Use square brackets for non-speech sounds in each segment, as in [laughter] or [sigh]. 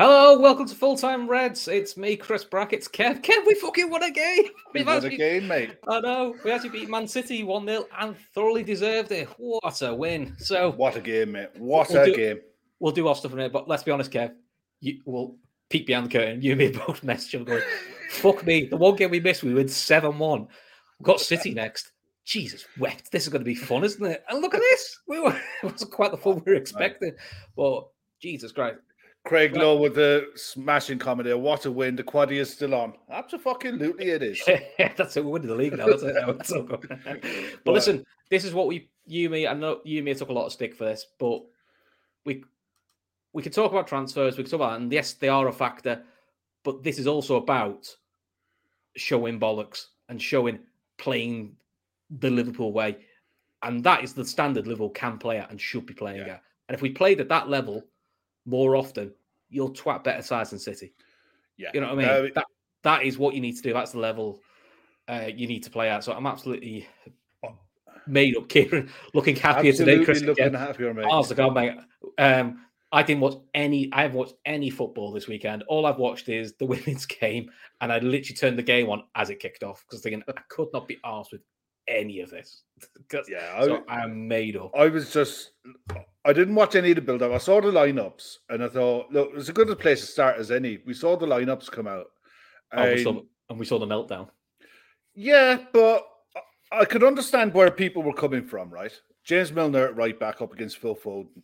Hello, welcome to Full Time Reds. It's me, Chris Brackets. Kev, Kev, we fucking won a game. We won a game, mate. I know. We actually beat Man City 1 0 and thoroughly deserved it. What a win. So, What a game, mate. What We'll a do- game. we'll do our stuff in a minute, but let's be honest, Kev. You will peek behind the curtain. You and me [laughs] both messaged him going, fuck me. The one game we missed, we win 7 1. Got City [laughs] next. Jesus wept. This is going to be fun, isn't it? And look at this. We were, [laughs] it wasn't quite the fun we were expecting. But Jesus Christ. Craig Lowe with the smashing there. What a win. The quaddy is still on. Absolutely, it is. [laughs] that's it. We're winning the league now. That's it. good. [laughs] but listen, this is what we, you, me, I know you, me, took a lot of stick for this, but we, we could talk about transfers. We could talk about, and yes, they are a factor, but this is also about showing bollocks and showing playing the Liverpool way, and that is the standard Liverpool can play at and should be playing Yeah. at. And if we played at that level more often, you'll twat better sides than City. Yeah. You know what I mean? That that is what you need to do. That's the level uh, you need to play at. So I'm absolutely made up, Kieran. Looking happier today, Chris. looking again. happier, mate. Honest to God, mate. Um, I didn't watch any. I haven't watched any football this weekend. All I've watched is the [laughs] women's game, and I literally turned the game on as it kicked off because thinking I could not be arsed with any of this. [laughs] Yeah, I, so I'm made up. I was just, I didn't watch any of the build up. I saw the lineups and I thought, look, it's a good place to start as any. We saw the lineups come out. Oh, we saw, um, And- we saw the meltdown. Yeah, but I- I could understand where people were coming from, right? James Milner at right back up against Phil Foden.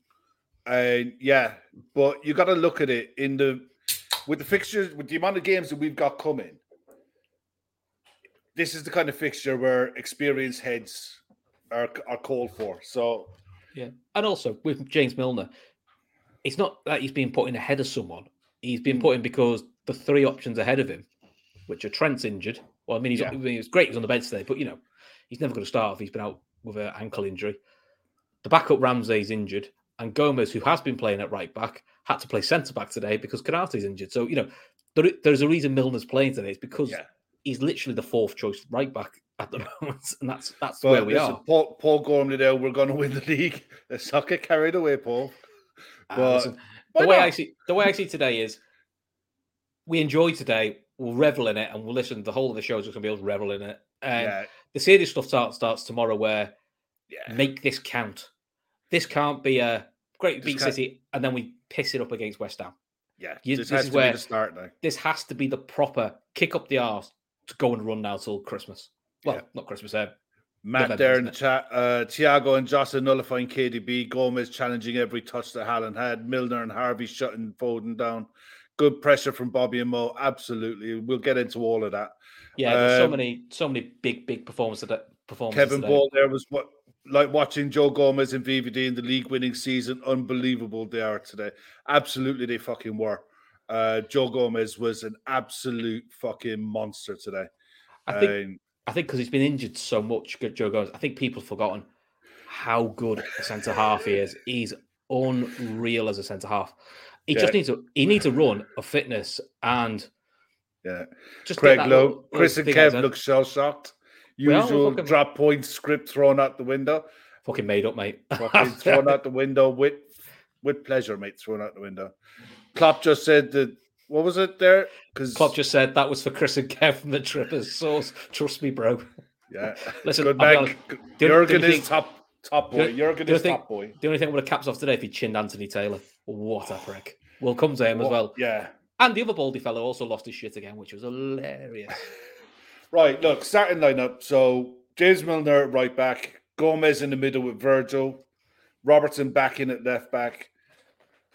And yeah, but you got to look at it in the with the fixtures, with the amount of games that we've got coming. This is the kind of fixture where experienced heads are are called for. So Yeah, and also with James Milner, it's not that he's being put in ahead of someone. He's been Mm. put in because the three options ahead of him, which are Trent's injured. Well, I mean, he's Yeah. I mean, it's great he's on the bench today, but you know, he's never going to start if he's been out with an ankle injury. The backup Ramsay's injured, and Gomez, who has been playing at right back, had to play centre back today because Konaté's injured. So you know, there, there's a reason Milner's playing today. It's because yeah, he's literally the fourth choice right back at the [laughs] moment, and that's that's where we listen, are. Paul, Paul Gormley there, we're going to win the [laughs] league. Let's not get carried away, Paul. Ah, But listen, why the way I see the way I see today is we enjoy today, we'll revel in it, and we'll listen. The whole of the show is just gonna be able to revel in it. And yeah, the serious stuff starts starts tomorrow where yeah. make this count. This can't be a great beat City and then we piss it up against West Ham. Yeah, You- this, this is to where- the start now. This has to be the proper kick up the arse to go and run now till Christmas. Well, Yeah. not Christmas, uh, Matt November, there in the chat. Uh, Thiago and Jocelyn nullifying KDB. Gomez challenging every touch that Haaland had. Milner and Harvey shutting Foden down. Good pressure from Bobby and Mo. Absolutely. We'll get into all of that. yeah, there's so Um, many, so many big, big performances. That performances Kevin today. Ball there was what like watching Joe Gomez and VVD in the league winning season. Unbelievable they are today. Absolutely, they fucking were. Uh, Joe Gomez was an absolute fucking monster today. I think Um, I think because he's been injured so much, Joe Gomez. I think people have forgotten how good a centre half he is. He's unreal as a centre half. He Yeah. just needs a he needs a run of fitness and yeah. just Craig Lowe, little- Chris and Kev look so shocked. Usual fucking- drop point script thrown out the window. fucking made up, mate. Thrown out the window with with pleasure, mate. Thrown out the window. Klopp just said that. What was it there? Because Klopp just said that was for Chris and Kev from the Trippers. Source, trust me, bro. yeah. Listen, Good man. Jurgen is think- top top boy. Jurgen is think- top boy. The only thing I would have caps off today if he chinned Anthony Taylor. What a prick. We'll come to him as well. Yeah. And the other baldy fellow also lost his shit again, which was hilarious. [laughs] Right, look, starting lineup. So James Milner at right back, Gomez in the middle with Virgil, Robertson back in at left back,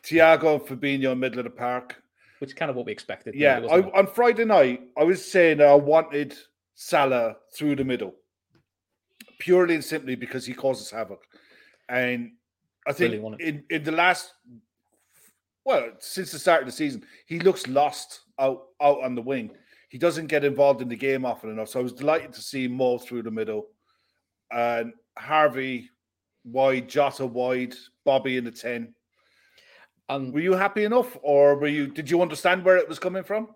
Thiago and Fabinho in middle of the park. Which is kind of what we expected. Yeah, really, I, on Friday night, I was saying I wanted Salah through the middle, purely and simply because he causes havoc. And I think it. in, in the last, well, since the start of the season, he looks lost out, out on the wing. He doesn't get involved in the game often enough. So I was delighted to see Mo through the middle and Harvey wide, Jota wide, Bobby in the 10. And Were you happy enough, or were you? Did you understand where it was coming from?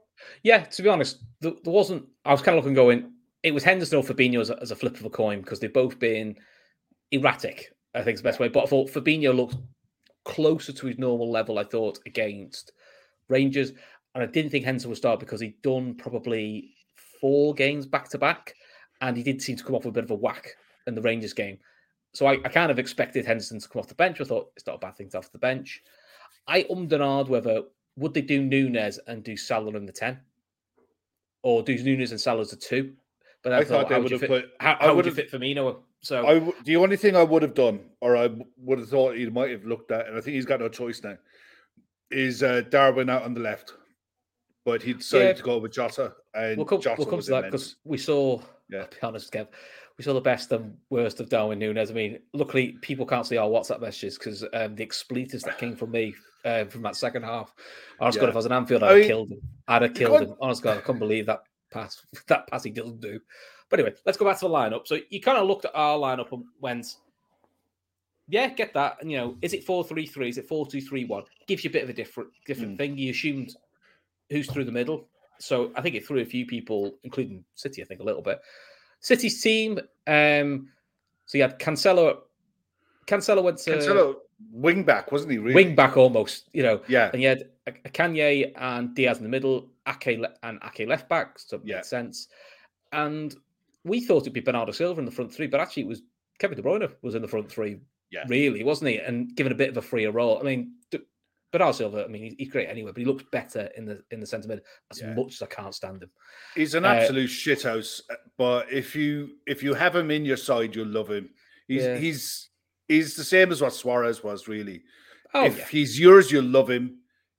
yeah, to be honest, there, there wasn't. I was kind of looking, going, it was Henderson or Fabinho as a, as a flip of a coin because they've both been erratic. I think is the best way. But I thought Fabinho looked closer to his normal level. I thought against Rangers, and I didn't think Henderson would start because he'd done probably four games back to back, and he did seem to come off with a bit of a whack in the Rangers game. So I, I kind of expected Henderson to come off the bench. I thought it's not a bad thing to off the bench. I ummed and ahed whether would they do Nunez and do Salah in the ten, or do Nunez and Salah as a two. But I, I thought, thought they would have put- How, how would you fit Firmino? So I the only thing I would have done, or I would have thought he might have looked at, and I think he's got no choice now, is uh, Darwin out on the left, but he decided Yeah. to go with Jota, and we'll come, Jota we'll come to that because we saw. Yeah. I'll be honest, Kev, we saw the best and worst of Darwin Nunez. I mean, luckily people can't see our WhatsApp messages because um, the expletives that came from me uh, from that second half. Honest God, if I was an Anfield, I I'd have killed him. I'd have killed him. Honest God, I couldn't believe that pass. [laughs] That pass he doesn't do. But anyway, let's go back to the lineup. So you kind of looked at our lineup and went, yeah, get that. And you know, is it four three three? Is it four two three one? Gives you a bit of a different different Mm. thing. You assumed who's through the middle. So I think it threw a few people, including City, I think a little bit. City's team. Um, so you had Cancelo. Cancelo went to Cancelo wing back, wasn't he? Really? wing back almost, you know. Yeah, And you had Kanye and Dias in the middle, Ake le- and Ake left back, so Yeah. made sense. And we thought it'd be Bernardo Silva in the front three, but actually it was Kevin De Bruyne was in the front three, Yeah. really, wasn't he? And given a bit of a freer role. I mean, Bernardo Silva, I mean, he's, he's great anyway, but he looks better in the in the centre mid as Yeah. much as I can't stand him. he's an Uh, absolute shithouse. But if you if you have him in your side, you'll love him. He's Yeah. he's he's the same as what Suarez was, really. Oh, if yeah. he's yours, you'll love him.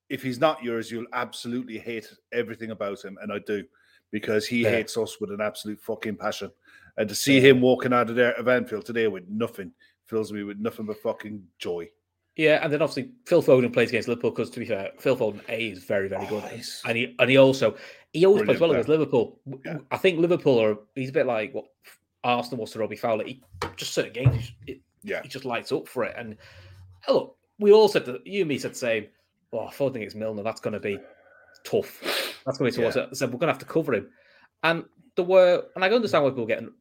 If he's not yours, you'll absolutely hate everything about him, and I do because he Yeah. hates us with an absolute fucking passion. And to see him walking out of there of Anfield today with nothing fills me with nothing but fucking joy. Yeah, and then obviously Phil Foden plays against Liverpool because to be fair, Phil Foden A is very, very good, Oh, and he and he also he always plays well against Liverpool. Yeah. I think Liverpool are he's a bit like what Arsenal was to Robbie Fowler. He just certain games, it, Yeah. he just lights up for it. And oh, look, we all said that you and me said the same. Oh, Foden it's Milner, that's going to be tough. That's going to be tough. Yeah. I said we're going to have to cover him, and there were, and I understand why people are getting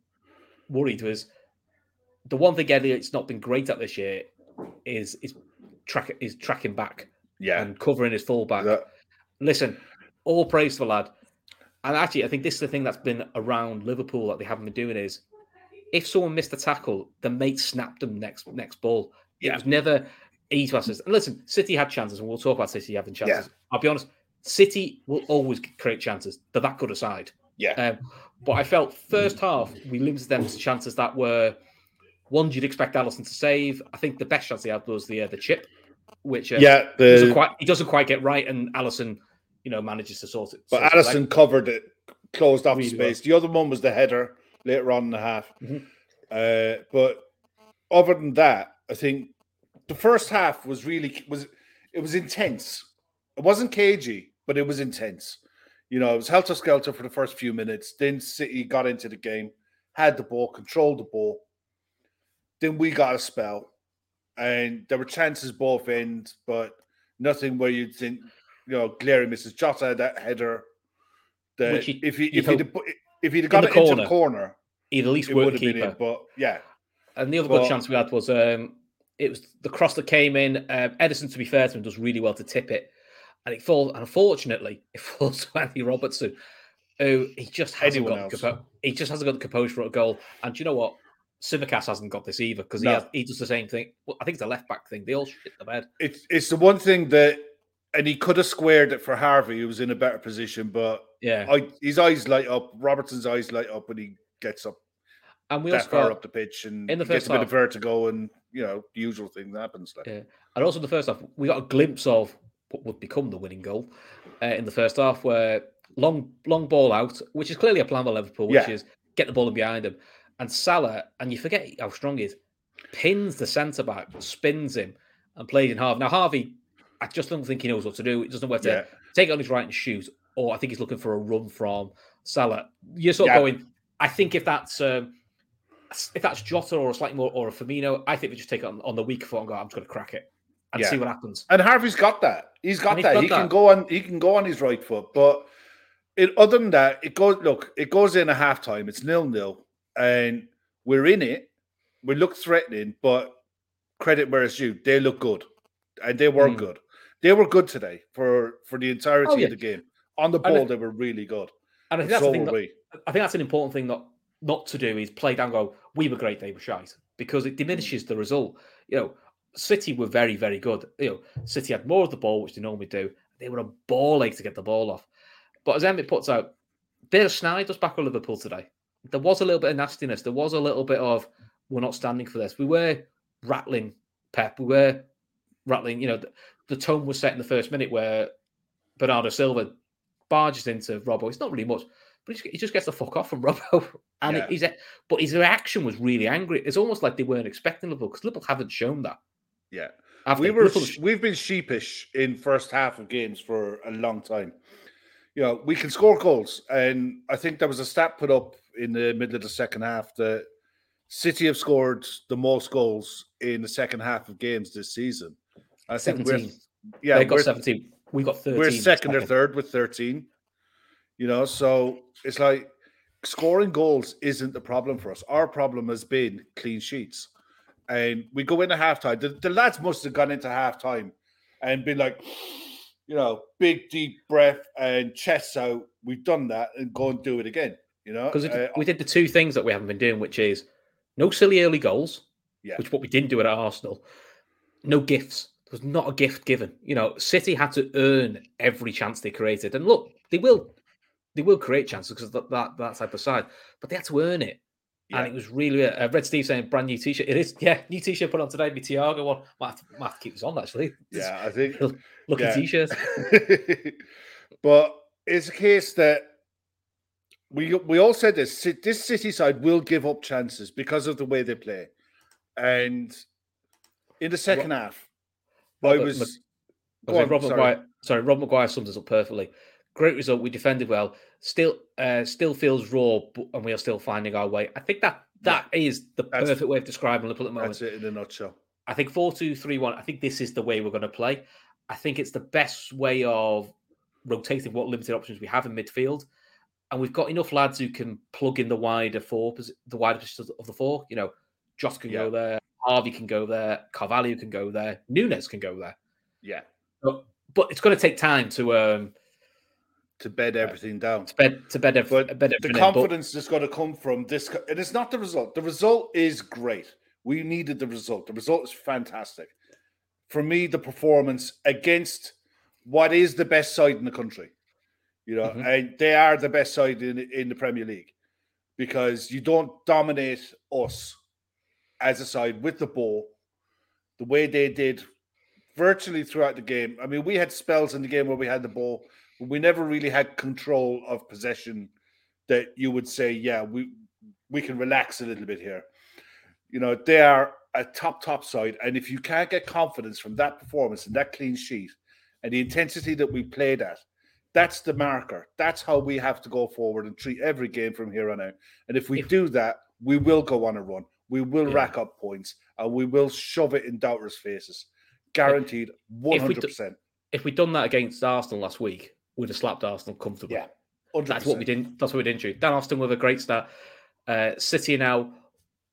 worried was the one thing Elliott's not been great at this year is is track is tracking back Yeah. and covering his fullback. That- Listen, all praise for the lad. And actually, I think this is the thing that's been around Liverpool that they haven't been doing is if someone missed a tackle, the mate snapped them next next ball. It Yeah. was never easy to assist. And listen, City had chances, and we'll talk about City having chances. I'll be honest, City will always create chances. They're that good aside. yeah. Um, but I felt first half we limited them to chances that were ones you'd expect Alisson to save. I think the best chance he had was the uh, the chip, which uh, yeah. he doesn't quite he doesn't quite get right, and Alisson, you know, manages to sort it. but Alisson covered it, closed off the Really well. space. The other one was the header later on in the half. Mhm. Uh, but other than that, I think the first half was really was it was intense. It wasn't cagey, but it was intense. You know, it was helter skelter for the first few minutes. Then City got into the game, had the ball, controlled the ball. Then we got a spell, and there were chances both ends, but nothing where you'd think, you know, glaring misses. Jota that header. That he, if he if he'd if he'd got it corner, into the corner, he'd at least it work would the have been keeper. it. But yeah, And the other But- good chance we had was um, it was the cross that came in. Um, Ederson, to be fair to him, does really well to tip it, and it falls. And unfortunately, [laughs] it falls to Andy Robertson, who he just hasn't got. Compo- he just hasn't got the composure for a goal. And do you know what? Tsimikas hasn't got this either because he No. has, he does the same thing. Well, I think it's a left back thing. They all shit the bed. it's it's the one thing that, and he could have squared it for Harvey, who was in a better position, but Yeah, I, his eyes light up. Robertson's eyes light up when he gets up and we that also far got, up the pitch and in the he gets first a bit half- of vertigo and you know the usual thing that happens. Like. Yeah. And also in the first half, we got a glimpse of what would become the winning goal uh, in the first half, where long long ball out, which is clearly a plan by Liverpool, which Yeah. is get the ball in behind him. And Salah, and you forget how strong he is, pins the centre back, spins him, and plays in half. Now Harvey, I just don't think he knows what to do. He doesn't know where to Yeah. take it on his right and shoot, or I think he's looking for a run from Salah. You're sort of going. I think if that's um, if that's Jota or a slightly more or a Firmino, I think we just take it on, on the weak foot and go. I'm just going to crack it and Yeah. see what happens. And Harvey's got that. He's got he's that. got he can go on. He can go on his right foot. But it, other than that, it goes. Look, it goes in a half time. It's nil nil, and we're in it. We look threatening, but credit where it's due. They look good, and they were Mm. good. They were good today for for the entirety Oh, yeah. of the game. On the ball, they were really good. And I think And that's so the thing. That, we. I think that's an important thing not not to do is play down. and Go, we were great. They were shite because it hmm. diminishes the result. You know, City were very very good. You know, City had more of the ball, which they normally do. They were a ball ache to get the ball off. But as Emmett puts out, bit of snide us back with Liverpool today. There was a little bit of nastiness. There was a little bit of we're not standing for this. We were rattling Pep. We were rattling. You know, the, tone was set in the first minute where Bernardo Silva barges into Robbo. It's not really much, but he just, gets the fuck off from Robbo. [laughs] And Yeah. he's but his reaction was really angry. It's almost like they weren't expecting Liverpool because Liverpool haven't shown that. Yeah. have we were Liverpool... we've been sheepish in first half of games for a long time. You know, we can score goals, and I think there was a stat put up in the middle of the second half that City have scored the most goals in the second half of games this season. I think we're 17. yeah, they got 17. We got 13. we're second or third with 13. You know, so it's like scoring goals isn't the problem for us. Our problem has been clean sheets. And we go into halftime. The, the lads must have gone into halftime and been like, you know, big deep breath and chests out. We've done that and go and do it again. You know, Because Uh, we did the two things that we haven't been doing, which is no silly early goals, Yeah. which what we didn't do at Arsenal. No gifts. Was not a gift given. You know, City had to earn every chance they created. And look, they will they will create chances because that, that that type of side, but they had to earn it. Yeah. And it was really uh, Red Steve saying brand new t-shirt. It is, yeah, new t-shirt put on today. Be Thiago one. Might have, to, might have to keep this on actually. yeah, I think Lucky yeah. T-shirts. [laughs] but it's a case that we we all said this. This City side will give up chances because of the way they play, and in the second half, I was. Go on, Rob sorry. McGuire, sorry, Rob McGuire sums us up perfectly. Great result. We defended well. Still, uh, still feels raw, but, and we are still finding our way. I think that that is the That's- perfect way of describing Liverpool at the moment. That's it in a nutshell. I think four two three one. I think this is the way we're going to play. I think it's the best way of rotating what limited options we have in midfield, and we've got enough lads who can plug in the wider four, the wider positions of the four. You know, Joss can Yeah. go there, Harvey can go there, Carvalho can go there, Nunez can go there. Yeah, But, but it's going to take time to um to bed everything down. to bed to bed, ev- bed the everything in, but- confidence is going to come from this, and it's not the result. The result is great. We needed the result. The result is fantastic. For me, the performance against what is the best side in the country, you know, Mhm. and they are the best side in in the Premier League because you don't dominate us as a side with the ball the way they did virtually throughout the game. I mean, we had spells in the game where we had the ball, but we never really had control of possession that you would say, yeah, we we can relax a little bit here. You know, they are a top top side, and if you can't get confidence from that performance and that clean sheet and the intensity that we played at, That's the marker. That's how we have to go forward and treat every game from here on out. And if we If- do that, we will go on a run. We will Yeah. rack up points and we will shove it in doubters' faces. Guaranteed, one if we hundred percent. If we'd done that against Arsenal last week, we'd have slapped Arsenal comfortably. Yeah, That's what we didn't. That's what we didn't do. Dan Austin with a great start. Uh, City now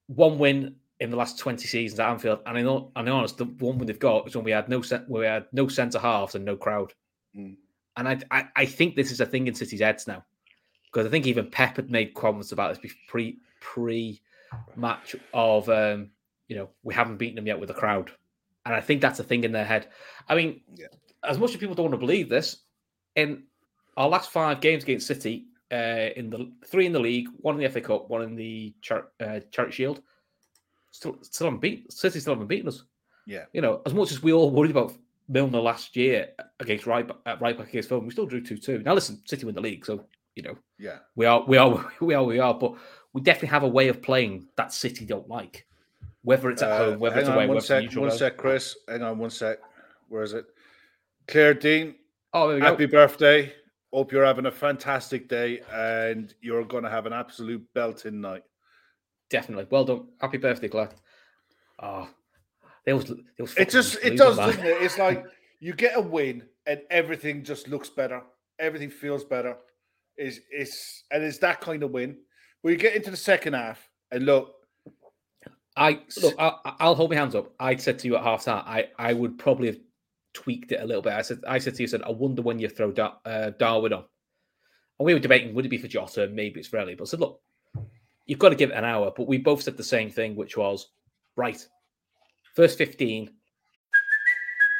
one win in the last twenty seasons at Anfield, and in all, and in honest, the one win they've got is when we had no cent, we had no centre halves and no crowd. Mm. And I, I, I think this is a thing in City's heads now, because I think even Pep had made comments about this pre pre match of um, you know we haven't beaten them yet with the crowd, and I think that's a thing in their head. I mean, Yeah. as much as people don't want to believe this, in our last five games against City, uh, in the three in the league, one in the FA Cup, one in the Char- uh, Charity Shield, still still haven't beaten City. Still haven't beaten us. Yeah. You know, as much as we all worried about Milner last year against right uh, right back against Fulham, we still drew two two. Now listen, City win the league, so you know Yeah. we are we are [laughs] we are we are, but we definitely have a way of playing that City don't like. Whether it's at Uh, home, whether it's on away, one whether it's sec, neutral. one sec, Chris. Hang on one sec. Where is it? Claire Dean, Oh, there we go. happy birthday. Hope you're having a fantastic day and you're going to have an absolute belting night. Definitely. Well done. Happy birthday, Claire. Oh, they was, they was It just it does, doesn't it? It's like [laughs] you get a win and everything just looks better. Everything feels better. Is it's and it's that kind of win. You get into the second half and look, I look. I, I'll hold my hands up. I said to you at half time, I I would probably have tweaked it a little bit. I said I said to you, I said I wonder when you throw Dar- uh, Darwin on. And we were debating would it be for Jota, maybe it's for Elliott. But I said, look, you've got to give it an hour. But we both said the same thing, which was right. First fifteen,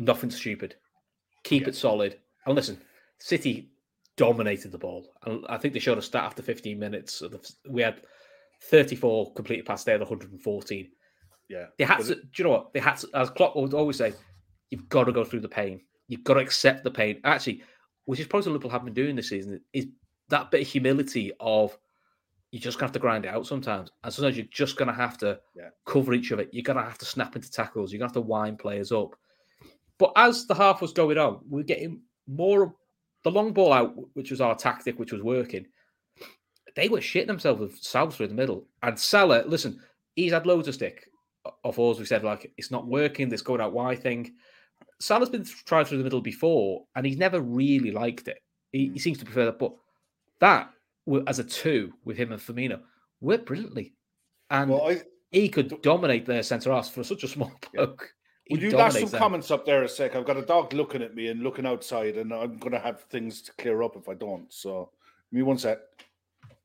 Nothing stupid. Keep it solid. And listen, City dominated the ball. And I think they showed a stat after 15 minutes. the- We had 34 completed passes, they had 114. yeah, They had but to, do you know what? They had to, as Klopp would always say, you've got to go through the pain. You've got to accept the pain. Actually, which is probably what Liverpool have been doing this season, is that bit of humility of you're just have to grind it out sometimes. And sometimes you're just going to have to Yeah. cover each of it. You're going to have to snap into tackles. You're going to have to wind players up. But as the half was going on, we are getting more of the long ball out, which was our tactic, which was working. They were shitting themselves with Salah through the middle. And Salah, listen, he's had loads of stick of ours. We said, like, it's not working, this going out wide thing. Salah's been tried through the middle before, and he's never really liked it. He, he mm. seems to prefer that. But that, as a two with him and Firmino, worked brilliantly. And well, I, he could dominate their centre half for such a small [laughs] bloke. Would you last some them. comments up there a sec? I've got a dog looking at me and looking outside, and I'm going to have things to clear up if I don't. So, give me one sec.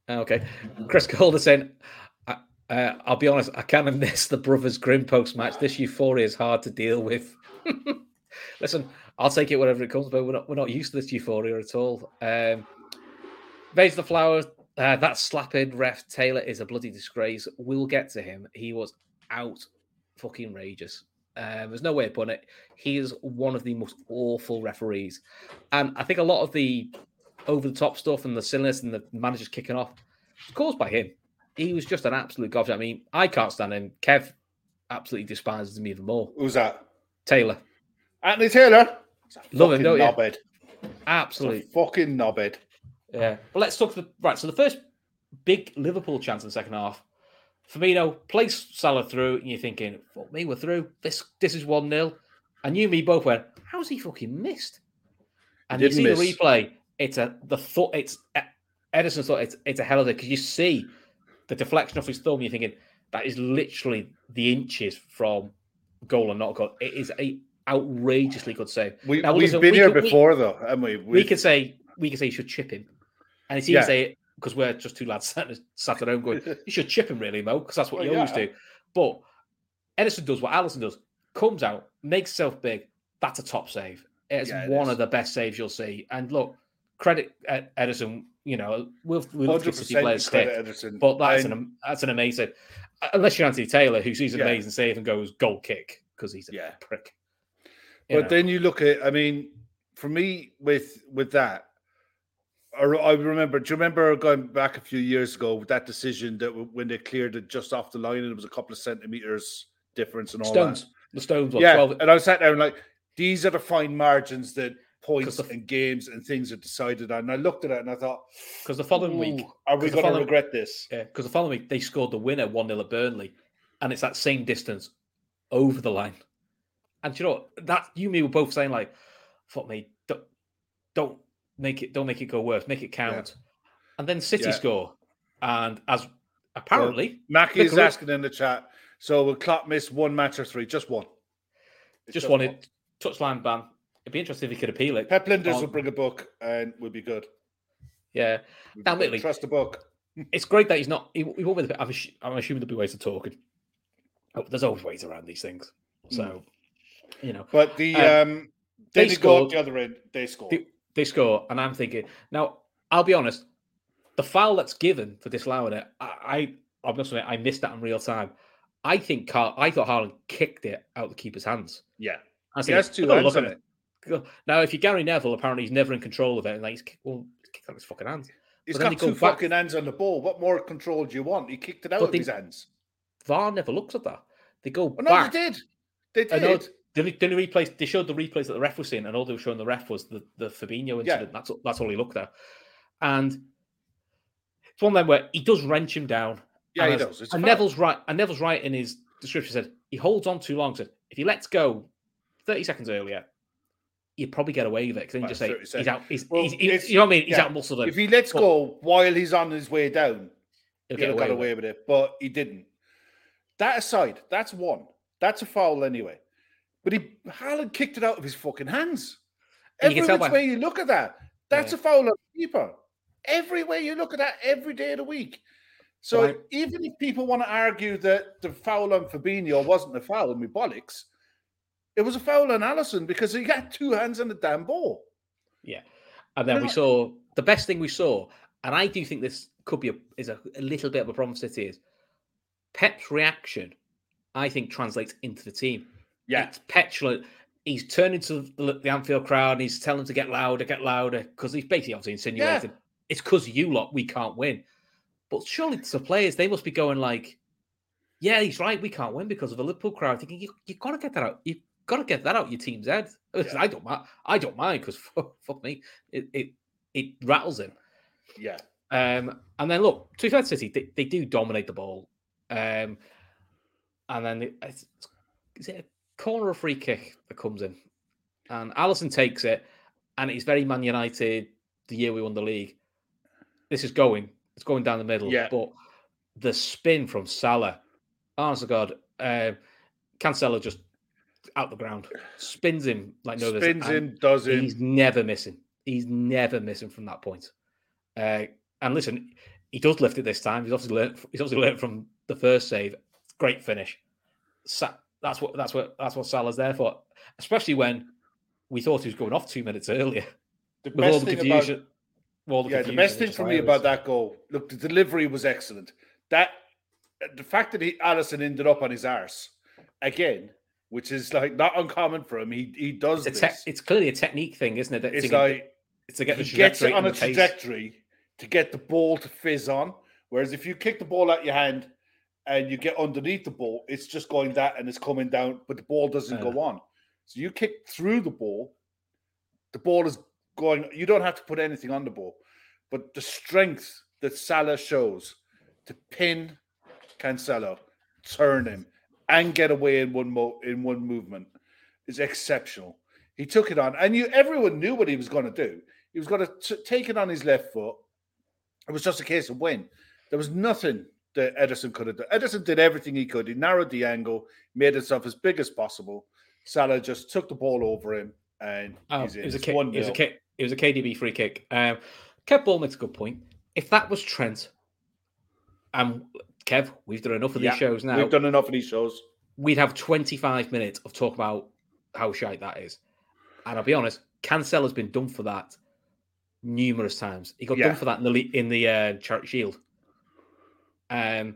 Okay. Chris Calder saying, I- uh, I'll be honest, I kind of [laughs] miss the brothers Grim post match. This euphoria is hard to deal with. [laughs] Listen, I'll take it wherever it comes, but we're not, we're not used to this euphoria at all. Um, Vase the Flower, uh, that slapping ref Taylor is a bloody disgrace. We'll get to him. He was out fucking rageous. Um, there's no way of putting it. He is one of the most awful referees. And I think a lot of the over the top stuff and the silliness and the managers kicking off was caused by him. He was just an absolute gobshite. I mean, I can't stand him. Kev absolutely despises him even more. Who's that? Taylor, Anthony Taylor. Love him, don't you? knobhead. Absolutely. fucking knobhead. Yeah. But let's talk to the right. So the first big Liverpool chance in the second half. Firmino plays Salah through, and you're thinking, "Fuck me, we're through. This this is one 0 And you and me both went, "How's he fucking missed?" And you see miss. the replay. It's a the thought. It's Ederson thought it's it's a hell of a day because you see the deflection off his thumb. You're thinking that is literally the inches from goal and not goal. It is a outrageously good save. We, Now, we've listen, been we here could- we- before, though, haven't we? we could say we could say you should chip him, and it's easy Yeah. to say because we're just two lads [laughs] sat, sat at home going, "You should chip him, really, Mo," because that's what Well, you always yeah. do. But Ederson does what Alisson does: comes out, makes himself big. That's a top save. It's Yeah, it one is. of the best saves you'll see. And look, credit Ederson. You know, we'll we'll Hundred give City percent players stick, but that's And- an that's an amazing. Uh, unless you're Anthony Taylor, who sees an Yeah. amazing save and goes goal kick because he's a Yeah. prick. You But know. then you look at, I mean, for me with with that, I, I remember. Do you remember going back a few years ago with that decision that when they cleared it just off the line and it was a couple of centimeters difference and all Stones, the Stones, that? what, Yeah, 12 and I sat there and like, these are the fine margins that points the- and games and things are decided on. And I looked at it and I thought, because the following week, "Ooh, are we going to regret this? Yeah, because the following week they scored the winner 1 0 at Burnley, and it's that same distance over the line. And you know that you and me were both saying like, "Fuck me, don't, don't make it, don't make it go worse, make it count." And then City Yeah. score, and as apparently Mackie is asking in the chat. So will Klopp miss one match or three? Just one. It's just wanted touchline ban. It'd be interesting if he could appeal it. Pep Lijnders on- will bring a book and we'll be good. Yeah, We'll Now, admittedly- trust the book. [laughs] it's great that he's not. He, he won't be the, I'm, I'm assuming there'll be ways of talking. Oh, there's always ways around these things. So, you know, But the Uh, um, they they, scored. the other end. They score. they, they score, and I'm thinking now. I'll be honest. The foul that's given for disallowing it, I, I I'm not saying I missed that in real time. I think Carl, I thought Haaland kicked it out the keeper's hands. yeah, I he has two "Gotta hands look at it. Go- Now, if you're Gary Neville, apparently he's never in control of it, and like he's kick- well, he's kicked out his fucking hands. He's got go two back- fucking hands on the ball. What more control do you want? He kicked it out of they- his hands. VAR never looks at that. They go Oh, no, back. they did. They I know did. the, the replays they showed the replays that the ref was seeing, and all they were showing the ref was the, the Fabinho incident. That's that's all he looked at, and it's one of them where he does wrench him down. Yeah, he does. It's and foul. Neville's right. And Neville's right in his description said he holds on too long. Said if he lets go thirty seconds earlier, you'd probably get away with it. Because then you just say he's out. He's, Well, he's, he- it's- you know what I mean? He's yeah. out muscled him. If he lets But go while he's on his way down, he'll he'd have got away with it. But he didn't. That aside, that's one. That's a foul anyway. But he Haaland kicked it out of his fucking hands. And you Every which by- way you look at that, that's Yeah. a foul on the keeper. Every way you look at that, every day of the week. So Right. even if people want to argue that the foul on Fabinho wasn't a foul and we bollocks, it was a foul on Alisson because he got two hands on the damn ball. Yeah, and then we No. saw the best thing we saw, and I do think this could be a, is a, a little bit of a problem City is Pep's reaction. I think translates into the team. Yeah. It's petulant. He's turning to the, the Anfield crowd and he's telling them to get louder, get louder, because he's basically obviously insinuating it's because you lot we can't win. But surely to the players, they must be going like, "Yeah, he's right. We can't win because of the Liverpool crowd." Thinking you you got to get that out. You got to get that out your team's head. [laughs] Listen, I don't mind. I don't mind because [laughs] fuck, fuck me, it, it it rattles him. Yeah. Um, and then look, to be fair City, they, they do dominate the ball. Um, and then it, it's, is it a corner or free kick that comes in? And Alisson takes it, and it's very Man United the year we won the league. This is going, it's going down the middle. Yeah. But the spin from Salah, honest to God, uh, Cancelo just out the ground, spins him like no, Spins him, does in. He's never missing. He's never missing from that point. Uh, and listen, he does lift it this time. He's obviously learned. He's obviously learned from the first save. Great finish. Sa- that's what. That's what. That's what Salah's there for. Especially when we thought he was going off two minutes earlier The with all best the thing about confusion. all the yeah, the best thing for me about that goal, look, the delivery was excellent. That the fact that he Alisson ended up on his arse again, which is like not uncommon for him. He he does It's, this. te- it's clearly a technique thing, isn't it? that it's to get- like it's to get the he gets trajectory it on a trajectory to get the ball to fizz on. Whereas if you kick the ball out your hand and you get underneath the ball, it's just going that and it's coming down, but the ball doesn't go on. So you kick through the ball, the ball is going. You don't have to put anything on the ball, but the strength that Salah shows to pin Cancelo, turn him, and get away in one mo- in one movement is exceptional. He took it on, and you everyone knew what he was going to do. He was going to take it on his left foot. It was just a case of when. There was nothing that Ederson could have done. Ederson did everything he could. He narrowed the angle, made himself as big as possible. Salah just took the ball over him, and Oh, he's in. it was kick. It was a 1-0. kick. It was a KDB free kick. Um, Kev Ball makes a good point. If that was Trent, Kev, we've done enough of these shows now. We've done enough of these shows. we'd have 25 minutes of talk about how shite that is. And I'll be honest, Cancelo's been done for that numerous times. He got Yeah. done for that in the in the uh, Charity Shield. Um,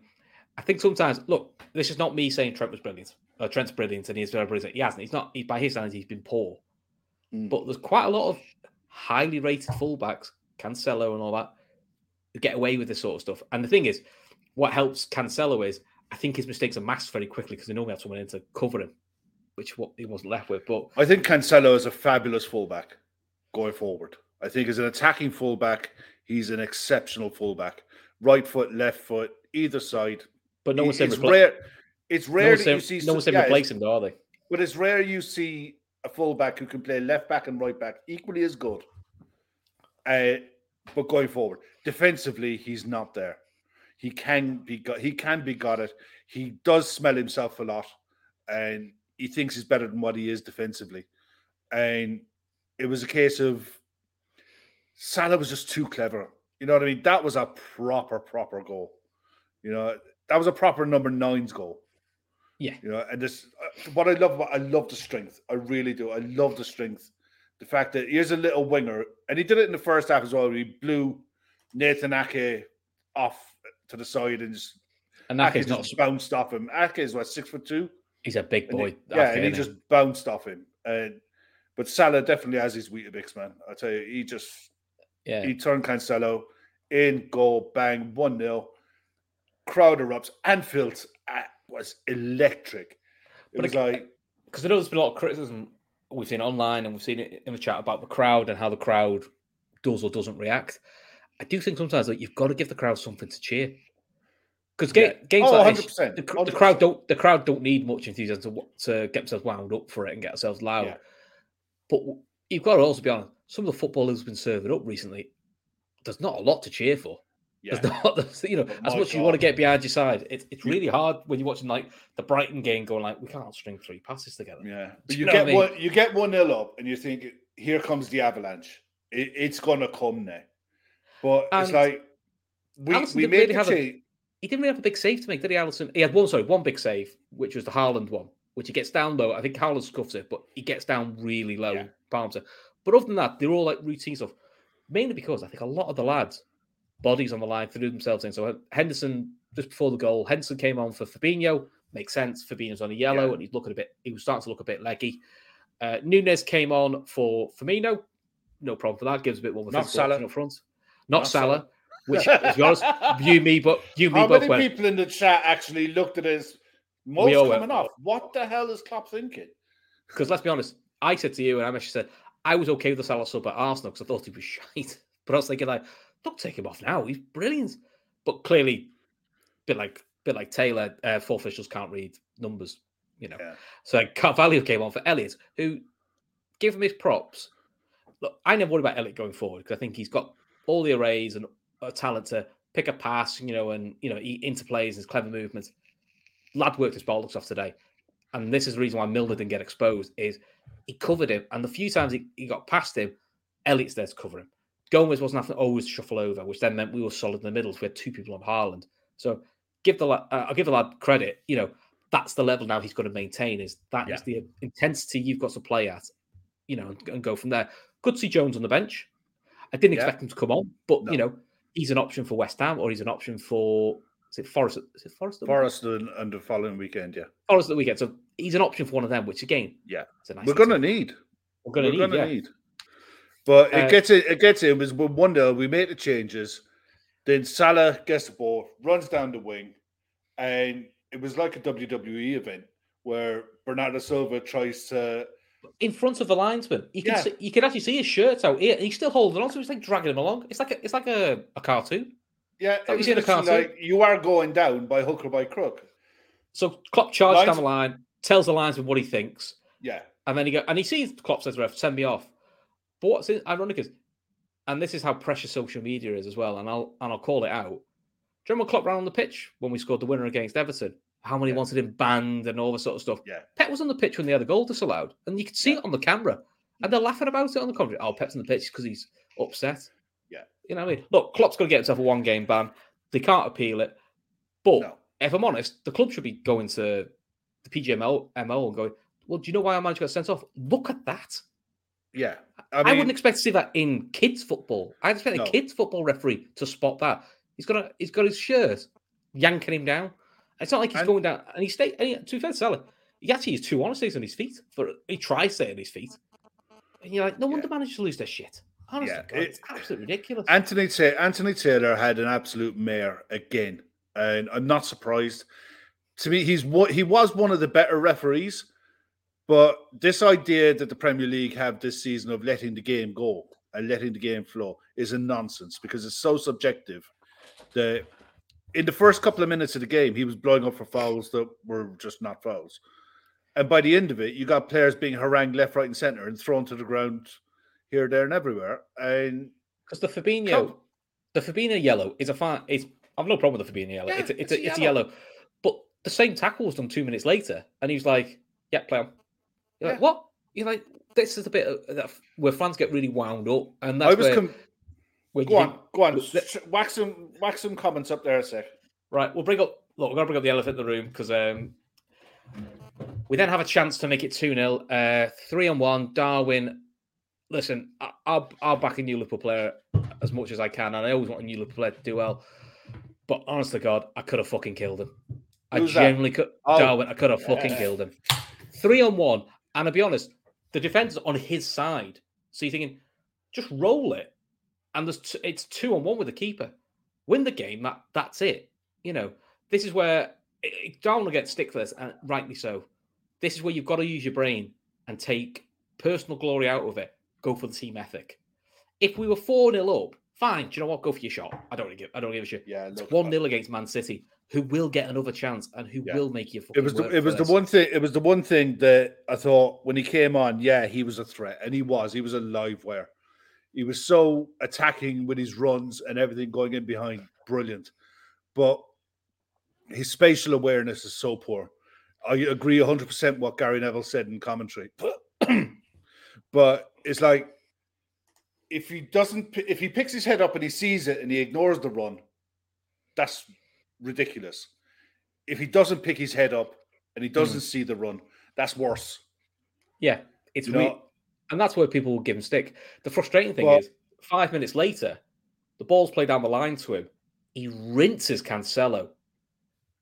I think sometimes look, this is not me saying Trent was brilliant. Uh, Trent's brilliant and he's very brilliant. He hasn't. He's not. He, by his standards, he's been poor. Mm. But there's quite a lot of highly rated fullbacks, Cancelo and all that, get away with this sort of stuff. And the thing is, what helps Cancelo is I think his mistakes are masked very quickly because they normally have someone in to cover him, which what he wasn't left with. But I think Cancelo is a fabulous fullback going forward. I think as an attacking fullback, he's an exceptional fullback. Right foot, left foot, either side. but no one's saying it's repla- rare. It's rare one's that you see. no one's saying yeah, replace him, though, are they? But it's rare you see a fullback who can play left back and right back equally as good. Uh, but going forward, defensively, he's not there. He can be got. He can be got it. He does smell himself a lot, and he thinks he's better than what he is defensively. And it was a case of Salah was just too clever. You know what I mean? That was a proper, proper goal. You know, that was a proper number nine's goal. Yeah. You know, and this uh, what I love about I love the strength. I really do. I love the strength. The fact that here's a little winger, and he did it in the first half as well. He blew Nathan Ake off to the side and just And Ake Ake's not. just bounced off him. Ake is what six foot two. He's a big And boy. he- yeah, Ake, and he just bounced off him. And but Salah definitely has his Weetabix, man. I tell you, he just yeah. he turned Cancelo in goal, bang, one 0 Crowd erupts. Anfield uh, was electric. It But was ag- like because I know there's been a lot of criticism we've seen online and we've seen it in the chat about the crowd and how the crowd does or doesn't react. I do think sometimes that you've got to give the crowd something to cheer. Because Yeah. games Oh, like 100%, the, cr- the crowd don't the crowd don't need much enthusiasm to, to get themselves wound up for it and get themselves loud. Yeah. But you've got to also be honest. Some of the football who's been serving up recently, there's not a lot to cheer for. Yeah. Not, [laughs] you know, as much as you want to get behind your side, it's it's really hard when you're watching like the Brighton game, going like, we can't string three passes together. Yeah, but you you know get I mean? one. You get one nil up, and you think, "Here comes the avalanche. It, it's gonna come now." But it's like we we made really a- He didn't really have a big save to make, did he, Alisson? He had one, sorry, one big save, which was the Haaland one, which he gets down low. I think Haaland scuffs it, but he gets down really low, Yeah. palms it. But other than that, they're all like routine stuff. Mainly because I think a lot of the lads, bodies on the line, threw themselves in. So Henderson, just before the goal, Henderson came on for Fabinho. Makes sense. Fabinho's on a yellow, Yeah. and he's looking a bit. He was starting to look a bit leggy. Uh, Nunez came on for Firmino. No problem for that. Gives a bit more of a Not Salah. up front. Not, Not Salah, Salah. which, to be honest, [laughs] you, me, but you, me How both many went. people in the chat actually looked at his most all went, off? What the hell is Klopp thinking? Because let's be honest, I said to you, and I actually said I was okay with the Salah sub at Arsenal because I thought he was [laughs] shite. But I was thinking like, don't take him off now. He's brilliant. But clearly, bit like bit like Taylor, uh, four officials can't read numbers. You know. Yeah. So Carvalho came on for Elliott, who give him his props. Look, I never worry about Elliott going forward because I think he's got all the arrays and uh, talent to pick a pass, you know, and you know, he interplays his clever movements. Lad worked his bollocks off today. And this is the reason why Milner didn't get exposed, is he covered him. And the few times he, he got past him, Elliott's there to cover him. Gomez wasn't having to always shuffle over, which then meant we were solid in the middle. So we had two people on Haaland. So give the uh, I'll give the lad credit. You know, that's the level now he's got to maintain. Is that is Yeah. the intensity you've got to play at? You know, and, and go from there. Good to see Jones on the bench. I didn't Yeah. expect him to come on, but No. you know, he's an option for West Ham or he's an option for is it Forest? Is it Forest? Forest and, and the following weekend, yeah, Forest the weekend. So he's an option for one of them, which again, yeah, nice we're gonna need. we're gonna need, gonna yeah. need. But it Uh, gets it. It gets it. It was one nil. We made the changes. Then Salah gets the ball, runs down the wing, and it was like a WWE event where Bernardo Silva tries to. in front of the linesman. You can Yeah. see, you can actually see his shirt out here, he's still holding on, so he's like dragging him along. It's like a, it's like a, a cartoon. Yeah, Like it you was see in a cartoon. like you are going down by hook or by crook. So Klopp charges down the line, tells the linesman what he thinks, Yeah, and then he go and he sees Klopp says, "Ref, send me off." But what's in- ironic is, and this is how precious social media is as well, and I'll and I'll call it out. Do you remember Klopp ran on the pitch when we scored the winner against Everton? How many Yeah. wanted him banned and all this sort of stuff. yeah, Pep was on the pitch when they had a goal disallowed, and you could see it on the camera, and they're laughing about it on the commentary. Oh, Pep's on the pitch because he's upset. Yeah. you know what I mean. Look, Klopp's got to get himself a one-game ban. They can't appeal it, but No. if I'm honest, the club should be going to the PGML MO and going, "Well, do you know why our manager got sent off? Look at that. yeah. I, I, wouldn't expect to see that in kids football. I'd expect No. a kids football referee to spot that. He's got a, he's got his shirt yanking him down. It's not like he's And- going down. And he stay. And he, to be fair, to Salah, he actually is too honest. He's on his feet. For he tries to stay on his feet. And you're like, no wonder managers lose their shit. Honestly, Yeah, God, it- it's absolutely ridiculous. Anthony Anthony Taylor had an absolute mare again, and I'm not surprised. To me, he's what he was one of the better referees, but this idea that the Premier League have this season of letting the game go and letting the game flow is a nonsense because it's so subjective. The in the first couple of minutes of the game, he was blowing up for fouls that were just not fouls, and by the end of it, you got players being harangued left, right, and centre and thrown to the ground here, there, and everywhere, and Because the Fabinho, the Fabinho yellow is a fine. Is I've no problem with the Fabinho yellow. Yeah, it's a, it's, it's a, a it's a yellow. yellow. But the same tackle was done two minutes later, and he was like, "Yeah, play on." You're like, "What?" You're like, "This is a bit of, that where fans get really wound up," and that's I was where, com- where Go on, go on. Look, let- Sh- Whack some, whack some comments up there a sec. Right, we'll bring up. Look, we're gonna bring up the elephant in the room because um, we then have a chance to make it two 0 uh, three on one. Darwin, listen, I, I'll I'll back a new Liverpool player as much as I can, and I always want a new Liverpool player to do well. But honest to God, I could have fucking killed him. I Who's that? genuinely could. Oh, Darwin, I could have fucking killed him. Three on one, and I'll be honest, the defense on his side. So you're thinking, just roll it, and there's t- it's two on one with the keeper. Win the game. That that's it. You know, this is where Darwin get stick for this, and rightly so. This is where you've got to use your brain and take personal glory out of it. Go for the team ethic. If we were four 0 up, fine. Do you know what? Go for your shot. I don't really give. I don't give a shit. Yeah, It's one 0 against Man City, who will get another chance and who Yeah. will make you. It was the, it was the one thing. It was the one thing that I thought when he came on. Yeah, he was a threat, and he was. He was a live wire. He was so attacking with his runs and everything going in behind. Brilliant, but his spatial awareness is so poor. I agree 100 percent what Gary Neville said in commentary. [clears throat] but it's like if he doesn't, if he picks his head up and he sees it and he ignores the run, that's ridiculous. If he doesn't pick his head up and he doesn't see the run, that's worse. Yeah, it's You know, And that's where people will give him stick. The frustrating thing Well- is, five minutes later, the ball's played down the line to him. He rinses Cancelo,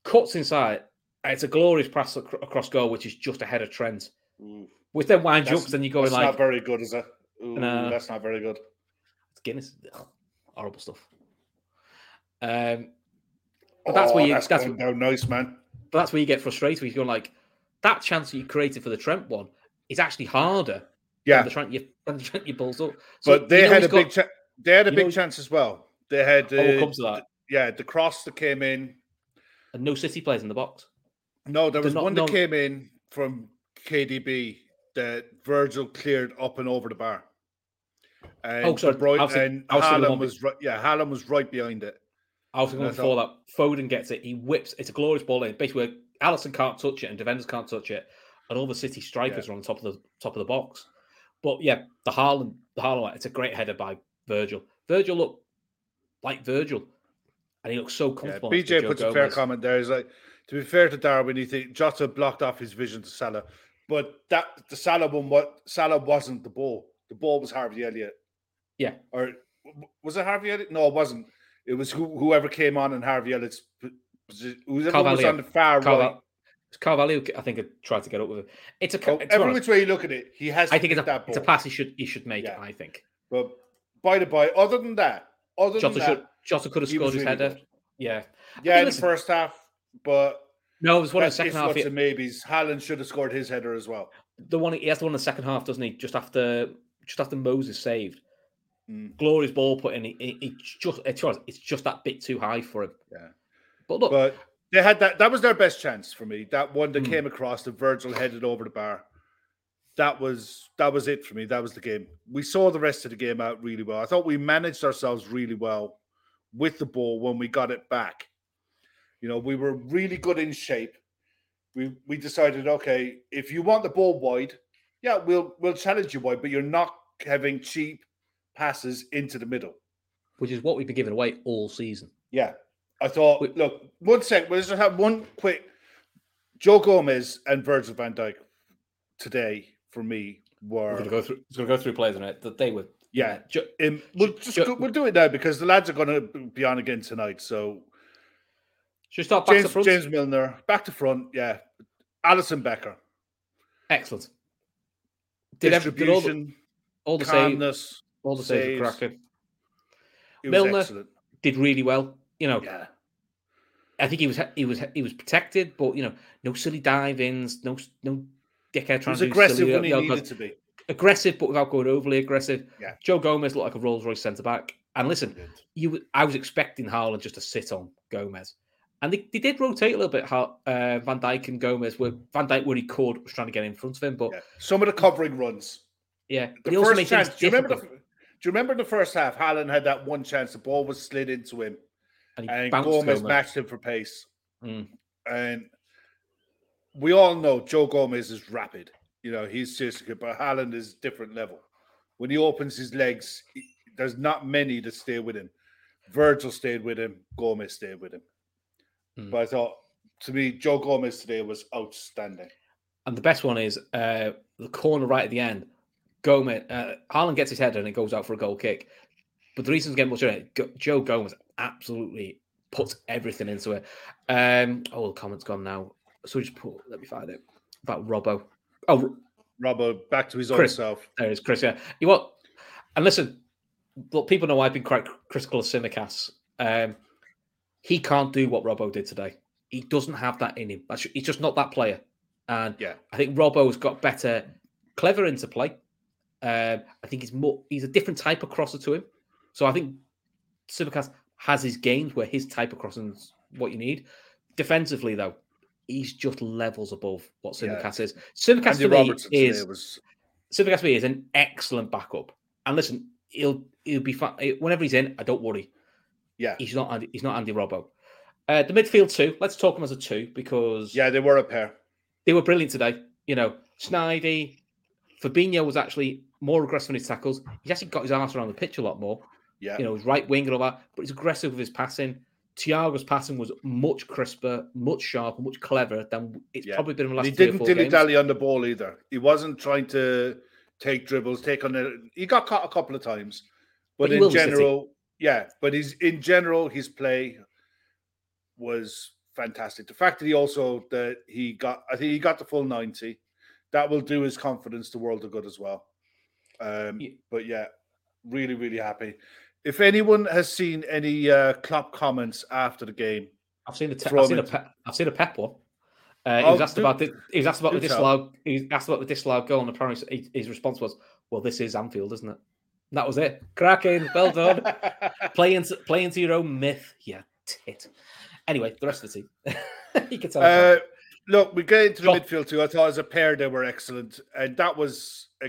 cuts inside. and It's a glorious pass ac- across goal, which is just ahead of Trent. Which then winds up, then you go that's like, not very good, is it? Ooh, No. That's not very good. It's Guinness, oh, horrible stuff. Um, but that's where Oh, you that's, that's, going down nice, man. but that's where you get frustrated. You're like that chance that you created for the Trent one is actually harder Yeah, than the Trent you than the Trent you balls up. So but they you know had a got- big. Cha- they had a big know- chance as well. They had. Oh, uh, to that. yeah, the cross that came in. and no City players in the box. No, there was not- one that no- came in from KDB that Virgil cleared up and over the bar. And Oh, sorry, De Bruyne- was and I was thinking the Haaland was right. Yeah, Haaland was right behind it. I was going I before that. Foden gets it. He whips. It's a glorious ball. In basically, where Alisson can't touch it and defenders can't touch it, and all the City strikers are on top of the top of the box. But yeah, the Haaland, the Haaland, one, it's a great header by Virgil. Virgil looked like Virgil, and he looks so Yeah, comfortable. to BJ puts a fair comment there. He's like, to be fair to Darwin, you think Jota blocked off his vision to Salah, but that the Salah one, what Salah wasn't the ball. The ball was Harvey Elliott, Yeah, or was it Harvey Elliott? No, it wasn't. It was who, whoever came on in Harvey Elliott's position. Whoever was Carvalho. on the far right. Carvalho, I think, tried to get up with it. It's a. To be every which way you look at it, he has. I think it's a, it's a pass he should he should make. Yeah. I think But by the by, other than that, other Jota than should that, Jota could have scored his really header. good. Yeah, yeah, in the first half, but no, it was one in the second half. he- maybes. Haaland should have scored his header as well. the one he has the one in the second half, doesn't he? Just after just after Moses saved, Mm. glorious ball put in. It, it, it's just it's just it's just that bit too high for him. Yeah. But look, But they had that. That was their best chance for me. That one that Mm. came across the Virgil headed over the bar. That was that was it for me. That was the game. We saw the rest of the game out really well. I thought we managed ourselves really well with the ball when we got it back. You know, we were really good in shape. We we decided, okay, if you want the ball wide, yeah, we'll we'll challenge you wide, but you're not having cheap passes into the middle. which is what we've been giving away all season. Yeah. I thought, Wait. look, one sec, we'll just have one quick Joe Gomez and Virgil van Dijk today for me were We're gonna go through. It's gonna go through players on it that they were. yeah. Ju- Um, we'll just ju- go, we'll do it now because the lads are going to be on again tonight. So Should we start back to James, front? James Milner back to front. Yeah, Alisson Becker Excellent. Did, every, did all the, distribution, all the saves, calmness. All the saves were cracking. Milner- excellent. Did really well. You know, Yeah, I think he was he was he was protected, but you know, no silly dive ins, no no dickhead he trying to do aggressive silly, when he needed to be. aggressive, but without going overly aggressive. Yeah. Joe Gomez looked like a Rolls Royce centre back. And listen, you I was expecting Haaland just to sit on Gomez. And they, they did rotate a little bit, how uh, Van Dijk and Gomez were Van Dijk where he could was trying to get in front of him, but Yeah. Some of the covering runs. yeah, but The he also made chance. Do you remember the? You remember the first half? Haaland had that one chance. The ball was slid into him, and and Gomez Gomez. matched him for pace. Mm. And we all know Joe Gomez is rapid. You know he's seriously good, but Haaland is different level. When he opens his legs, he- there's not many that stay with him. Virgil stayed with him. Gomez stayed with him. Mm. But I thought, to me, Joe Gomez today was outstanding. And the best one is uh, the corner right at the end. Gomez, uh, Haaland gets his head and it goes out for a goal kick. But the reason getting much it, Go- Joe Gomez absolutely puts everything into it. Um, oh, the comment's gone now. So just put, let me find it about Robbo. Oh, Robbo back to his Chris. own self. there is, Chris. Yeah, you what? And listen, look, people know I've been quite critical of Tsimikas. Um, he can't do what Robbo did today. He doesn't have that in him. He's just not that player. And Yeah. I think Robbo's got better, clever into Um, I think he's more. He's a different type of crosser to him. So I think Tsimikas has his games where his type of crossing's what you need. Defensively, though, he's just levels above what Yeah. Is. Tsimikas to me is was Civic SB is an excellent backup. And listen, he'll he'll be fine whenever he's in. I don't worry. yeah, He's not Andy, he's not Andy Robbo. Uh, the midfield two. Let's talk them as a two because yeah, they were a pair. they were brilliant today. You know, Snidey, Fabinho was actually more aggressive in his tackles. He's actually got his arse around the pitch a lot more. Yeah, You know, his right wing and all that, but he's aggressive with his passing. Thiago's passing was much crisper, much sharper, much cleverer than it's Yeah. probably been in the last he didn't dilly dally on the ball either. He wasn't trying to take dribbles, take on it. He got caught a couple of times, but, But in City. general, yeah. But he's in general, his play was fantastic. The fact that he also that he got, I think he got the full ninety. That will do his confidence the world of good as well. Um, Yeah. But yeah, really, really happy. If anyone has seen any uh, Klopp comments after the game, I've seen a te- I've seen a pe- I've seen a pep one. Uh, he Oh, was asked do- about the he was asked about the disallowed he was asked about the disallowed goal and apparently his- his response was, "Well, this is Anfield, isn't it?" And that was it. Cracking, well done. [laughs] playing into play into your own myth, yeah, tit. Anyway, the rest of the team, [laughs] you can tell. Uh, look, we get into the midfield too. I thought as a pair they were excellent, and that was a,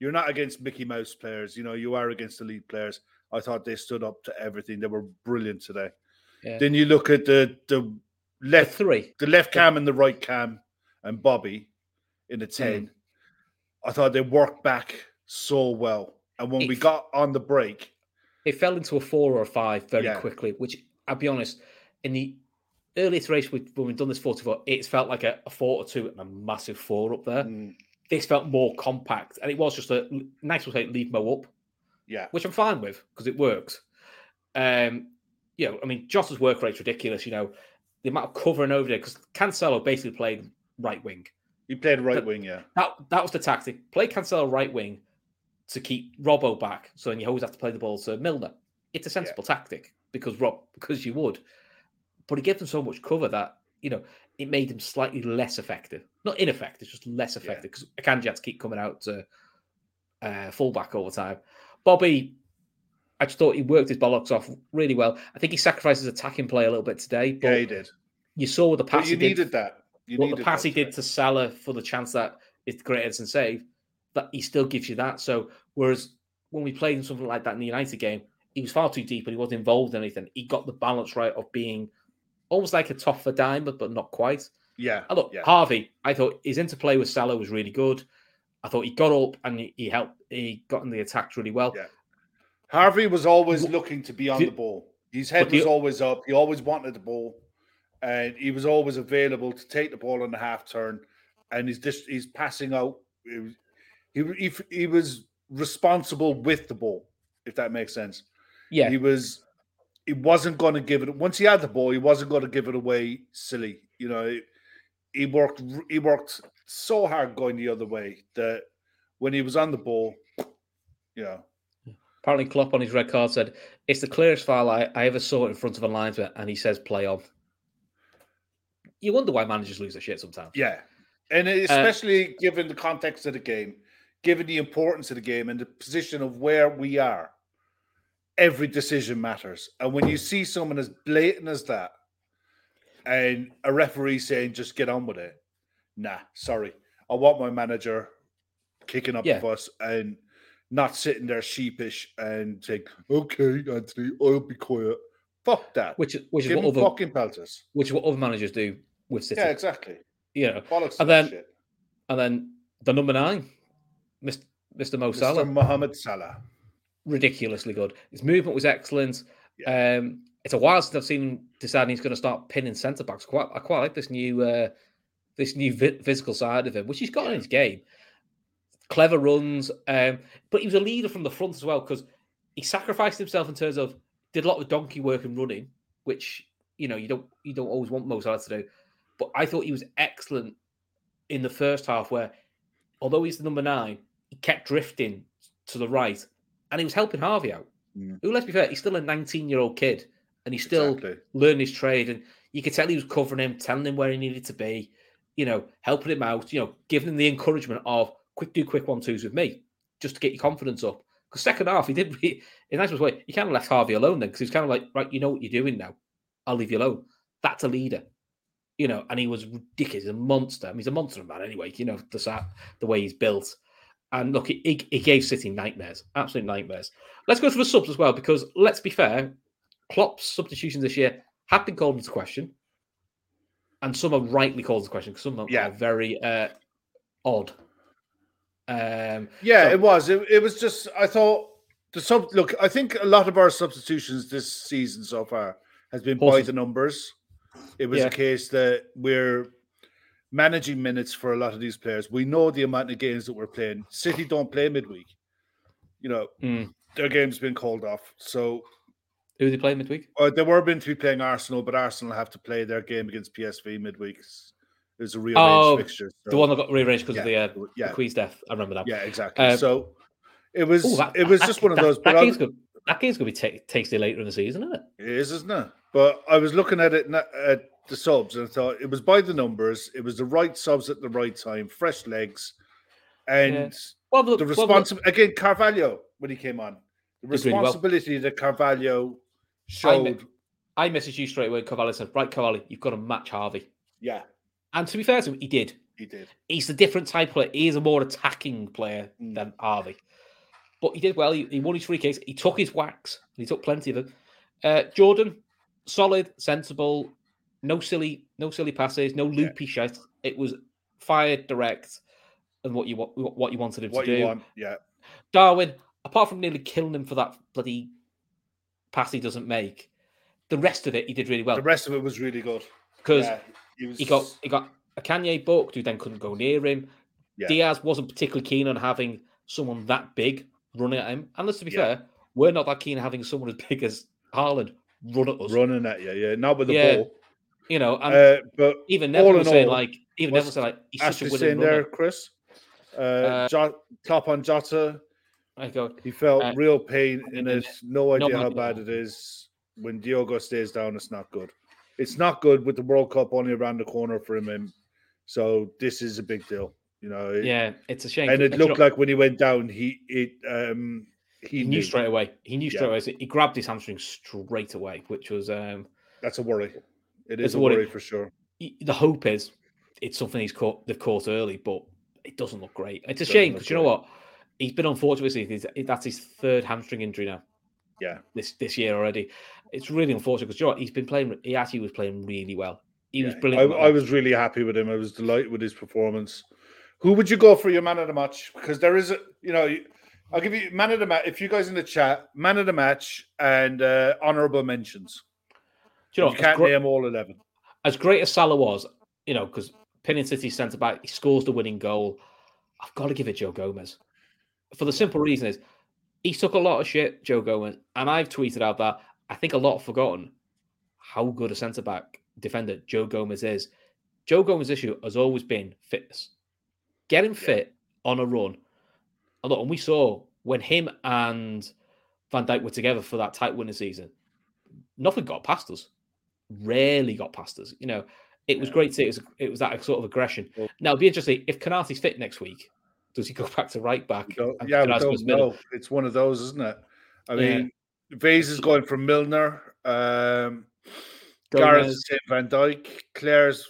you're not against Mickey Mouse players. You know, you are against elite players. I thought they stood up to everything. They were brilliant today. Yeah. Then you look at the the the left three. the left cam and the right cam, and Bobby in the ten. I thought they worked back so well, and when we got on the break, It fell into a four or a five very Yeah. quickly, which I'll be honest, in the early iteration we- when we've done this 44, it's felt like a, a four or two and a massive four up there. mm, This felt more compact, and it was just a nice way to leave Mo up. yeah, which I'm fine with because it works. Um, you know, I mean, Joss's work rate's ridiculous. You know, the amount of covering over there because Cancelo basically played right wing. he played right But- wing. Yeah, That that was the tactic. Play Cancelo right wing to keep Robbo back, so then you always have to play the ball to Milner. It's a sensible tactic because Rob because you would, but he gave them so much cover that you know it made him slightly less effective. Not ineffective, just less effective because Akanji had to keep coming out to uh, fullback all the time. Bobby, I just thought he worked his bollocks off really well. I think he sacrificed his attacking play a little bit today, but yeah, he did. you saw the But pass you he did needed that. You what the pass he did to Salah for the chance that it's the great Ederson save, that he still gives you that. So whereas when we played in something like that in the United game, he was far too deep and he wasn't involved in anything. He got the balance right of being almost like a top for diamond, but not quite. Yeah, And look, yeah. Harvey, I thought his interplay with Salah was really good. I thought he got up and he, he helped. He got in the attacks really well. Yeah. Harvey was always looking to be on the- the ball. His head but the- was always up. He always wanted the ball, and he was always available to take the ball on the half turn. And he's just he's passing out. Was- He he he was responsible with the ball, if that makes sense. Yeah, He was he wasn't going to give it once he had the ball, he wasn't going to give it away silly. You know, he, worked he worked so hard going the other way that when he was on the ball, you know, apparently Klopp on his red card said it's the clearest foul I, I ever saw in front of a linesman, and he says play on. You wonder why managers lose their shit sometimes. Yeah. And it- uh, especially given the context of the game, given the importance of the game and the position of where we are, every decision matters. And when you see someone as blatant as that and a referee saying, just get on with it, nah, sorry. I want my manager kicking up Yeah. a fuss and not sitting there sheepish and saying, okay, Anthony, I'll be quiet. Fuck that. Which is which is what other fucking pelters. which is what other managers do with City. Yeah, exactly. You know, And then- shit. and then the number nine, Mr. Mr. Mo Salah, Mr. Mohamed Salah. Ridiculously good. His movement was excellent. Um, it's a while since I've seen him deciding he's going to start pinning centre backs. Quite, I quite like this new, uh, this new vi- physical side of him, which he's got in his game. Clever runs, um, but he was a leader from the front as well because he sacrificed himself in terms of did a lot of donkey work and running, which you know you don't you don't always want Mo Salah to do. But I thought he was excellent in the first half, where although he's the number nine, he kept drifting to the right, and he was helping Harvey out. Mm. Who, let's be fair, he's still a 19 year old kid, and he's still Exactly. learning his trade. And you could tell he was covering him, telling him where he needed to be, you know, helping him out, you know, giving him the encouragement of quick do quick one twos with me, just to get your confidence up. Because second half, he did re- in a nice way. He kind of left Harvey alone then, because he was kind of like, right, you know what you're doing now. I'll leave you alone. That's a leader, you know. And he was ridiculous, he's a monster. I mean, he's a monster man anyway. You know, the the way he's built. And look, he gave City nightmares, absolute nightmares. Let's go to the subs as well, because let's be fair, Klopp's substitutions this year have been called into question, and some are rightly called into question because some are, Yeah. are very uh, odd. Um, Yeah, So- it was. It, it was just. I thought the sub. Look, I think a lot of our substitutions this season so far has been by the numbers. It was Yeah. a case that we're managing minutes for a lot of these players. We know the amount of games that we're playing. City don't play midweek. You know, mm. their game's been called off. So who they play midweek? uh, they were meant to be playing Arsenal, but Arsenal have to play their game against PSV midweek. It was a rearranged Oh, fixture. The one that got rearranged because yeah, of the, uh, yeah. the Queen's death. I remember that. Yeah, exactly. Uh, so it was. Ooh, that- it was that- just one of that- those. That, But game's gonna, that game's going to be ta- tasty later in the season, isn't it? It is, isn't it? But I was looking at it at the subs and I thought it was by the numbers. It was the right subs at the right time, fresh legs, and Well, look, the well, again. Carvalho when he came on, the Did really well. responsibility that Carvalho I, showed. me- I messaged you straight away. Cavalli said, "Right, Cavalli, you've got to match Harvey." yeah, And to be fair to him, he did. he did. He's a different type of player. He is a more attacking player Mm. than Harvey. But he did well. He, he won his free kicks. He took his whacks. He took plenty of them. Uh, Jordan, solid, sensible, no silly, no silly passes, no loopy shit. It was fired direct and what you what you wanted him What to do. want? Yeah, Darwin, apart from nearly killing him for that bloody pass he doesn't make, the rest of it he did really well the rest of it was really good. because Yeah, he, was, he got he got Akanji booked who then couldn't go near him. Yeah. Diaz wasn't particularly keen on having someone that big running at him. And let's to be Yeah. fair, we're not that keen on having someone as big as Haaland run at us. running at you. Yeah, not with the Yeah. ball. You know, and Uh, but even Neville was saying all, like even Neville said like he's Ashley winning saying runner. there, Chris. Uh, Jot, top on Jota. I go, He felt Uh, real pain in and it. No idea how bad it is. When Diogo stays down, it's not good. It's not good with the World Cup only around the corner for him. and So this is a big deal, you know. it- yeah, it's a shame. and it looked like when he went down, he it um he, knew. knew straight away. He knew straight Yeah. away. So he grabbed his hamstring straight away, which was um That's a worry. It's a a worry. worry for sure. the hope is it's something he's caught they've caught early, but it doesn't look great. It's a shame because you know what? He's been unfortunate. That's his third hamstring injury now Yeah, this this year already. It's really unfortunate because you know what? he's been playing. He actually was playing really well. He was brilliant. I, I was really happy with him. I was delighted with his performance. Who would you go for your man of the match? Because there is a, you know, I'll give you man of the match. If you guys in the chat, man of the match and uh, honorable mentions. Do you know you can't as, name all eleven. as great as Salah was, you know, because pinning City centre back, he scores the winning goal. I've got to give it Joe Gomez. for the simple reason is he took a lot of shit, Joe Gomez, and I've tweeted out that I think a lot have forgotten how good a centre back defender Joe Gomez is. Joe Gomez's issue has always been fitness. Getting fit on a run. And look, and we saw when him and Van Dijk were together for that tight winning season, nothing got past us. Rarely got past us. You know, it was great to see it was, it was that sort of aggression. Now, it'd be interesting if Konaté's fit next week. Does he go [laughs] back to right back? Yeah, we Canales don't goes middle? It's one of those, isn't it? I Yeah. mean, Vase is going for Milner. Um, Gareth Gomez, is saying Van Dijk. Claire's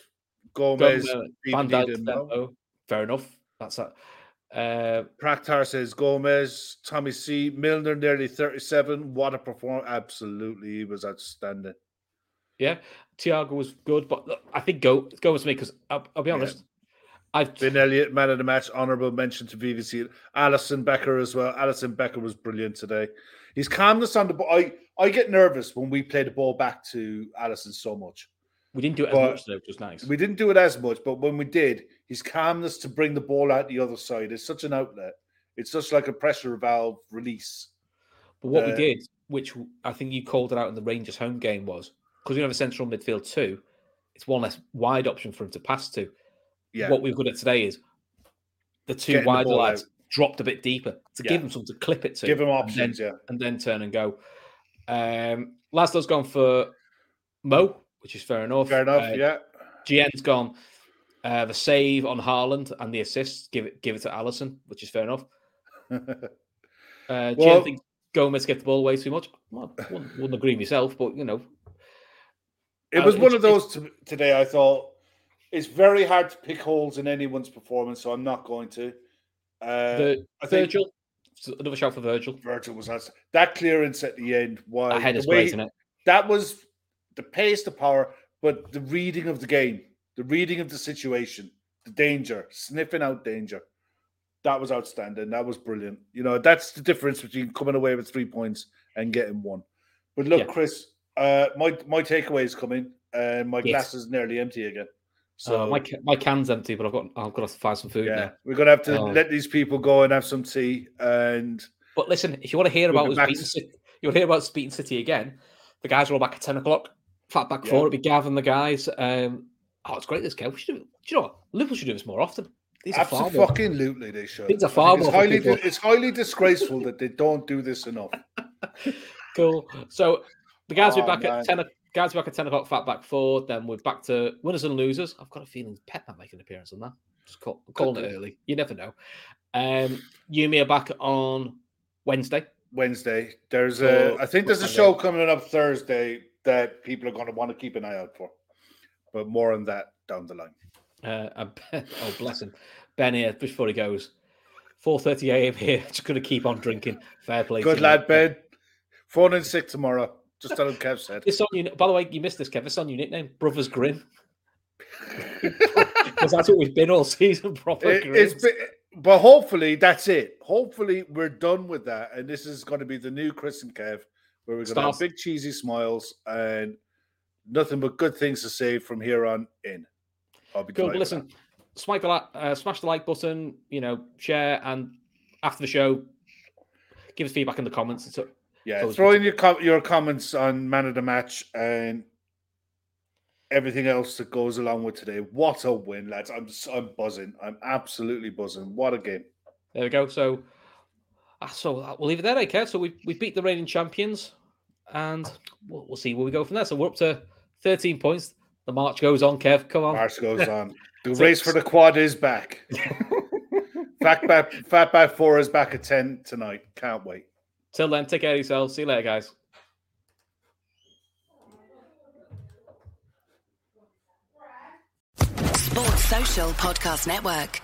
Gomez. Gomez, Van Beat Dijk, and Mo. Steppo. Fair enough. That's that. Uh, Praktar says Gomez. Tommy C. Milner nearly 37. What a performance. Absolutely. He was outstanding. yeah, Thiago was good, but look, I think go go with me because I'll, I'll be honest. I've Vin Elliott, man of the match, honourable mention to VVD. Alisson Becker as well. Alisson Becker was brilliant today. His calmness on the ball. I, I get nervous when we play the ball back to Alisson so much. We didn't do it as but much though, which was nice. We didn't do it as much, but when we did, his calmness to bring the ball out the other side is such an outlet. It's just like a pressure valve release. But what Uh, we did, which I think you called it out in the Rangers home game, was because we have a central midfield too. It's one less wide option for him to pass to. Yeah. What we've got at today is the two Getting the wider ball lads out. dropped a bit deeper to Yeah. give him something to clip it to. Give him and options, then, yeah. and then turn and go. Um, Laszlo's gone for Mo, which is fair enough. Fair enough, Uh, yeah. GN's gone uh, the save on Haaland and the assist. Give it, give it to Alisson, which is fair enough. [laughs] Uh, Well- GN thinks Gomez get the ball away too much. Well, I wouldn't, wouldn't agree myself, but you know, It Uh, was one of those to, today. I thought it's very hard to pick holes in anyone's performance, so I'm not going to. Uh, the I think Virgil, another shout for Virgil. Virgil was us. That clearance at the end was That the way great, he- isn't it? that was the pace, the power, but the reading of the game, the reading of the situation, the danger, sniffing out danger. That was outstanding. That was brilliant. You know, that's the difference between coming away with three points and getting one. But look, Yeah. Chris, uh, my my takeaway is coming, and my Yes. glass is nearly empty again. So So my my can's empty, but I've got I've got to find some food yeah, now. we're gonna have to Oh. let these people go and have some tea. And But listen, if you want to hear about us beating to- City, you want to hear about us beating City again. The guys are all back at ten o'clock. Fat back Yeah. four. it'd be Gavin, the guys. Um, oh, it's great. This. We should do. Do you know what? Liverpool should do this more often. These are far more. absolutely they should. Things are far it's highly it's highly disgraceful that they don't do this enough. [laughs] Cool. So the guys will Oh, be back man. at ten. o- Guys will be back at ten o'clock. Fat back four. Then we're back to winners and losers. I've got a feeling Pep might make an appearance on that. Just call, calling it do. early. You never know. Um, you and me are back on Wednesday. Wednesday. There's a I think there's a show coming up Thursday that people are going to want to keep an eye out for. But more on that down the line. Uh, [laughs] oh, bless him. Ben here, before he goes. 4.30 a.m. here. [laughs] Just going to keep on drinking. Fair play. Good lad. Ben. Phone in sick tomorrow. Just tell him Kev said. It's on you. By the way, you missed this, Kev. It's on your nickname, Brothers Grin. [laughs] Because that's what we've been all season, proper It- been, but hopefully that's it. Hopefully we're done with that, and this is going to be the new Chris and Kev, where we're going to have big cheesy smiles and nothing but good things to say from here on in. I'll be Cool. delighted But with listen, smash the, like, uh, smash the like button, you know, share, and after the show, give us feedback in the comments. It's, Yeah, throw in your com- your comments on man of the match and everything else that goes along with today. What a win, lads! I'm I'm buzzing. I'm absolutely buzzing. What a game! there we go. So, ah, so uh, we'll leave it there, eh, Kev? So we we beat the reigning champions, and we'll, we'll see where we go from there. So we're up to 13 points. The march goes on, Kev. Come on. March goes [laughs] on. The So- race for the quad is back. [laughs] Fat back, fat back four is back at ten tonight. Can't wait. Till then, take care of yourselves. See you later, guys. Sports Social Podcast Network.